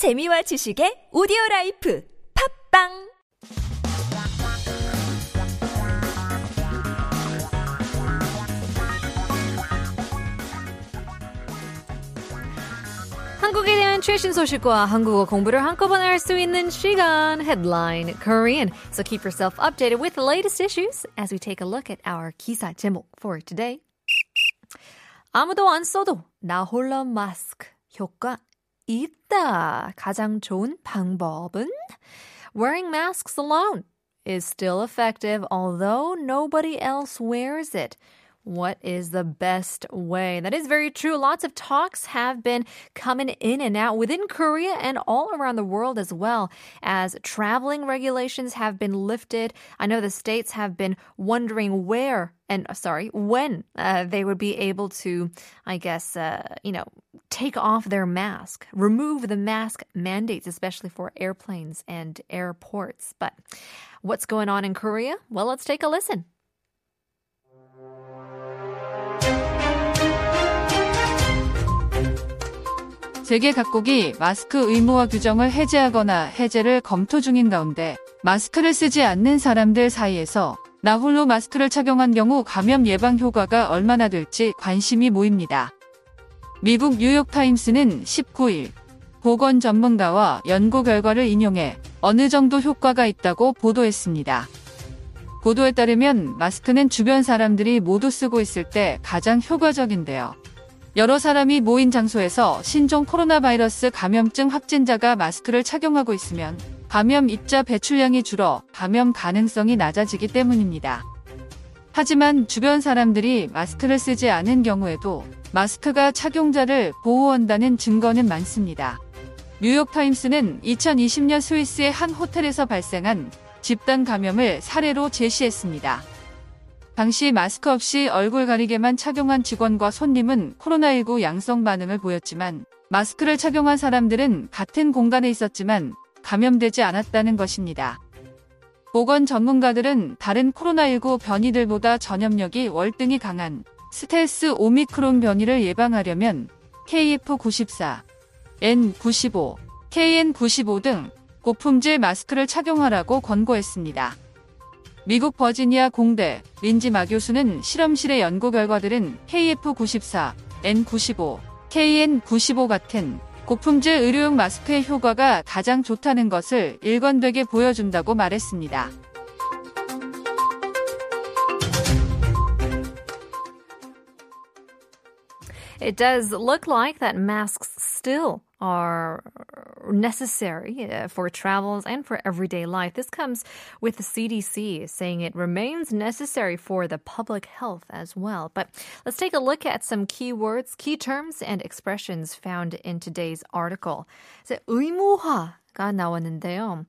재미와 지식의 오디오 라이프 팝빵 한국에 대한 최신 소식과 한국어 공부를 한꺼번에 할 수 있는 시간 Headline Korean. So keep yourself updated with the latest issues as we take a look at our 기사 제목 for today. 아무도 안 써도 나 홀라 마스크 효과 있다. 가장 좋은 방법은 wearing masks alone is still effective although nobody else wears it. What is the best way? That is very true. Lots of talks have been coming in and out within Korea and all around the world as well as traveling regulations have been lifted. I know the states have been wondering where and uh, sorry, when uh, they would be able to, I guess, uh, you know, take off their mask, remove the mask mandates, especially for airplanes and airports. But what's going on in Korea? Well, let's take a listen. 세계 각국이 마스크 의무화 규정을 해제하거나 해제를 검토 중인 가운데 마스크를 쓰지 않는 사람들 사이에서 나 홀로 마스크를 착용한 경우 감염 예방 효과가 얼마나 될지 관심이 모입니다. 미국 뉴욕타임스는 19일 보건 전문가와 연구 결과를 인용해 어느 정도 효과가 있다고 보도했습니다. 보도에 따르면 마스크는 주변 사람들이 모두 쓰고 있을 때 가장 효과적인데요. 여러 사람이 모인 장소에서 신종 코로나 바이러스 감염증 확진자가 마스크를 착용하고 있으면 감염 입자 배출량이 줄어 감염 가능성이 낮아지기 때문입니다. 하지만 주변 사람들이 마스크를 쓰지 않은 경우에도 마스크가 착용자를 보호한다는 증거는 많습니다. 뉴욕타임스는 2020년 스위스의 한 호텔에서 발생한 집단 감염을 사례로 제시했습니다. 당시 마스크 없이 얼굴 가리개만 착용한 직원과 손님은 코로나19 양성 반응을 보였지만 마스크를 착용한 사람들은 같은 공간에 있었지만 감염되지 않았다는 것입니다. 보건 전문가들은 다른 코로나19 변이들보다 전염력이 월등히 강한 스텔스 오미크론 변이를 예방하려면 KF94, N95, KN95 등 고품질 마스크를 착용하라고 권고했습니다. 미국 버지니아 공대 린지 마 교수는 실험실의 연구 결과들은 KF94, N95, KN95 같은 고품질 의료용 마스크의 효과가 가장 좋다는 것을 일관되게 보여준다고 말했습니다. It does look like that masks still are necessary uh, for travels and for everyday life. This comes with the CDC saying it remains necessary for the public health as well. But let's take a look at some key words, key terms, and expressions found in today's article. So, 의무화 가 나왔는데요.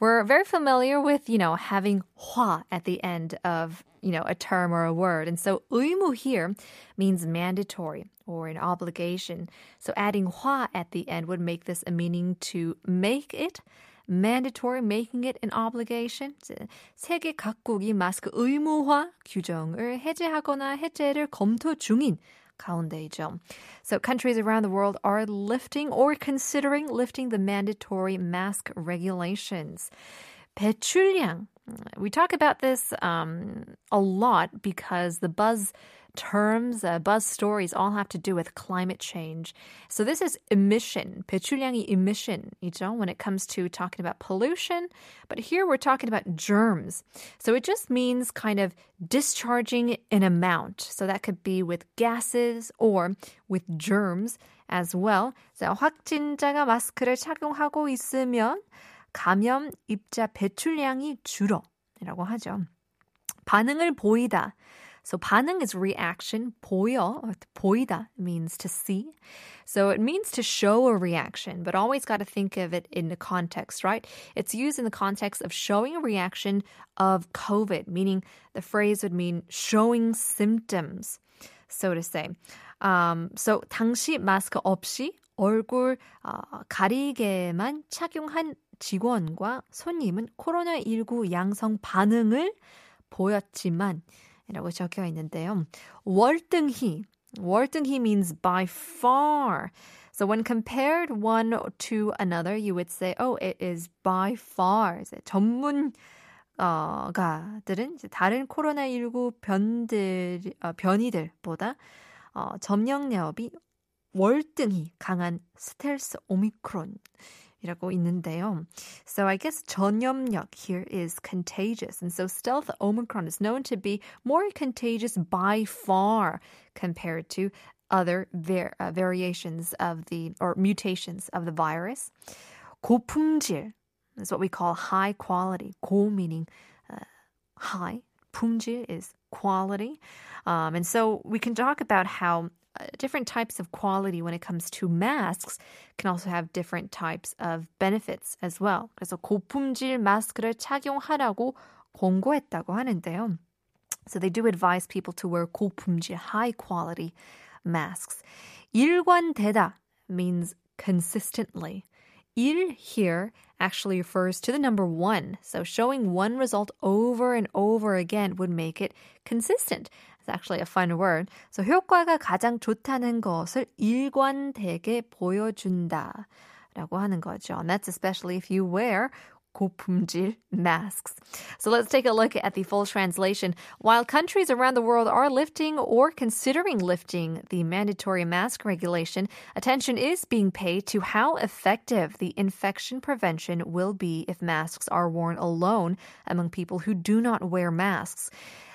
We're very familiar with, you know, having 화 at the end of, you know, a term or a word. And so 의무 here means mandatory or an obligation. So adding 화 at the end would make this a meaning to make it mandatory, making it an obligation. 세계 각국이 마스크 의무화 규정을 해제하거나 해제를 검토 중인 가운데이죠. So countries around the world are lifting or considering lifting the mandatory mask regulations. 배출량. We talk about this um, a lot because the buzz terms, uh, buzz stories all have to do with climate change. So this is emission, 배출량이 emission이죠, when it comes to talking about pollution. But here we're talking about germs. So it just means kind of discharging an amount. So that could be with gases or with germs as well. So 확진자가 마스크를 착용하고 있으면 감염 입자 배출량이 줄어. 이라고 하죠. 반응을 보이다. So 반응 is reaction. 보여, 보이다 means to see. So it means to show a reaction, but always got to think of it in the context, right? It's used in the context of showing a reaction of COVID, meaning the phrase would mean showing symptoms, so to say. Um, so 당시 마스크 없이 얼굴 어, 가리개만 착용한 직원과 손님은 코로나19 양성 반응을 보였지만 이라고 적혀 있는데요. 월등히 월등히 means by far. So when compared one to another, you would say, oh, it is by far. 전문 어, 가들은 이제 다른 코로나19 변들, 어, 변이들보다 어, 점령력이 월등히 강한 스텔스 오미크론 이라고 있는데요. So I guess 전염력 here is contagious. And so stealth Omicron is known to be more contagious by far compared to other var- uh, variations of the, or mutations of the virus. 고품질 is what we call high quality. 고 meaning uh, high. 품질 is quality. Um, and so we can talk about how uh, different types of quality when it comes to masks can also have different types of benefits as well. 그래서 고품질 마스크를 착용하라고 권고했다고 하는데요. So they do advise people to wear 고품질, high quality masks. 일관되다 means consistently. 일 here actually refers to the number one. So showing one result over and over again would make it consistent. It's actually a fun word. So 효과가 가장 좋다는 것을 일관되게 보여준다. 라고 하는 거죠. And that's especially if you wear 고품질 masks. So let's take a look at the full translation. While countries around the world are lifting or considering lifting the mandatory mask regulation, attention is being paid to how effective the infection prevention will be if masks are worn alone among people who do not wear masks.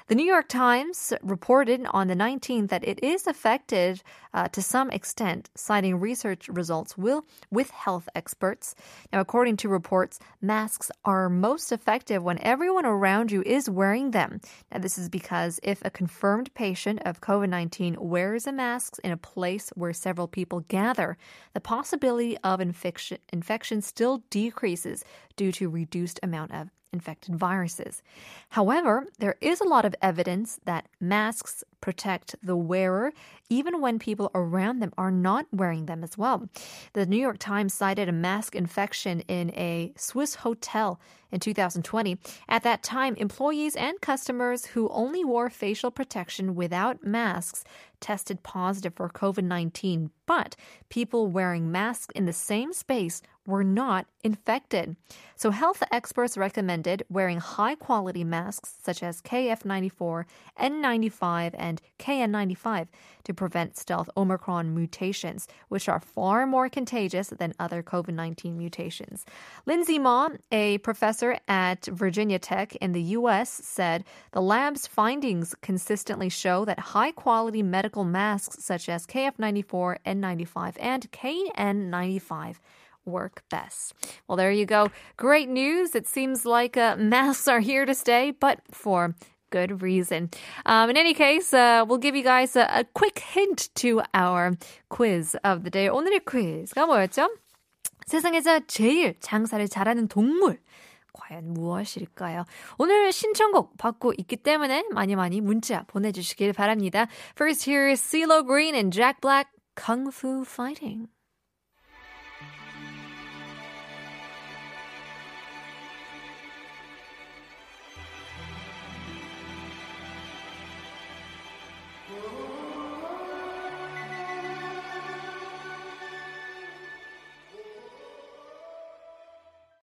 The New York Times reported on the 19th that it is affected uh, to some extent, citing research results will, with health experts. Now, according to reports, masks are most effective when everyone around you is wearing them. Now, this is because if a confirmed patient of COVID 19 wears a mask in a place where several people gather, the possibility of infection, infection still decreases due to reduced amount of infected viruses. However, there is a lot of evidence that masks protect the wearer even when people around them are not wearing them as well. The New York Times cited a mask infection in a Swiss hotel in 2020. At that time, employees and customers who only wore facial protection without masks tested positive for COVID 19, but people wearing masks in the same space were not infected. So, health experts recommended wearing high quality masks such as KF94, N95, and KN95 to prevent stealth Omicron mutations, which are far more contagious than other COVID 19 mutations. Lindsay Ma, a professor at Virginia Tech in the U.S., said the lab's findings consistently show that high quality medical masks such as KF94, N95, and KN95 work best. Well, there you go. Great news. It seems like uh, masks are here to stay, but for good reason. Um, in any case, uh, we'll give you guys a, a quick hint to our quiz of the day. 오늘의 퀴즈가 뭐였죠? 세상에서 제일 장사를 잘하는 동물. 과연 무엇일까요? 오늘 신청곡 받고 있기 때문에 많이 많이 문자 보내주시길 바랍니다. First, here is CeeLo Green and Jack Black, Kung Fu Fighting.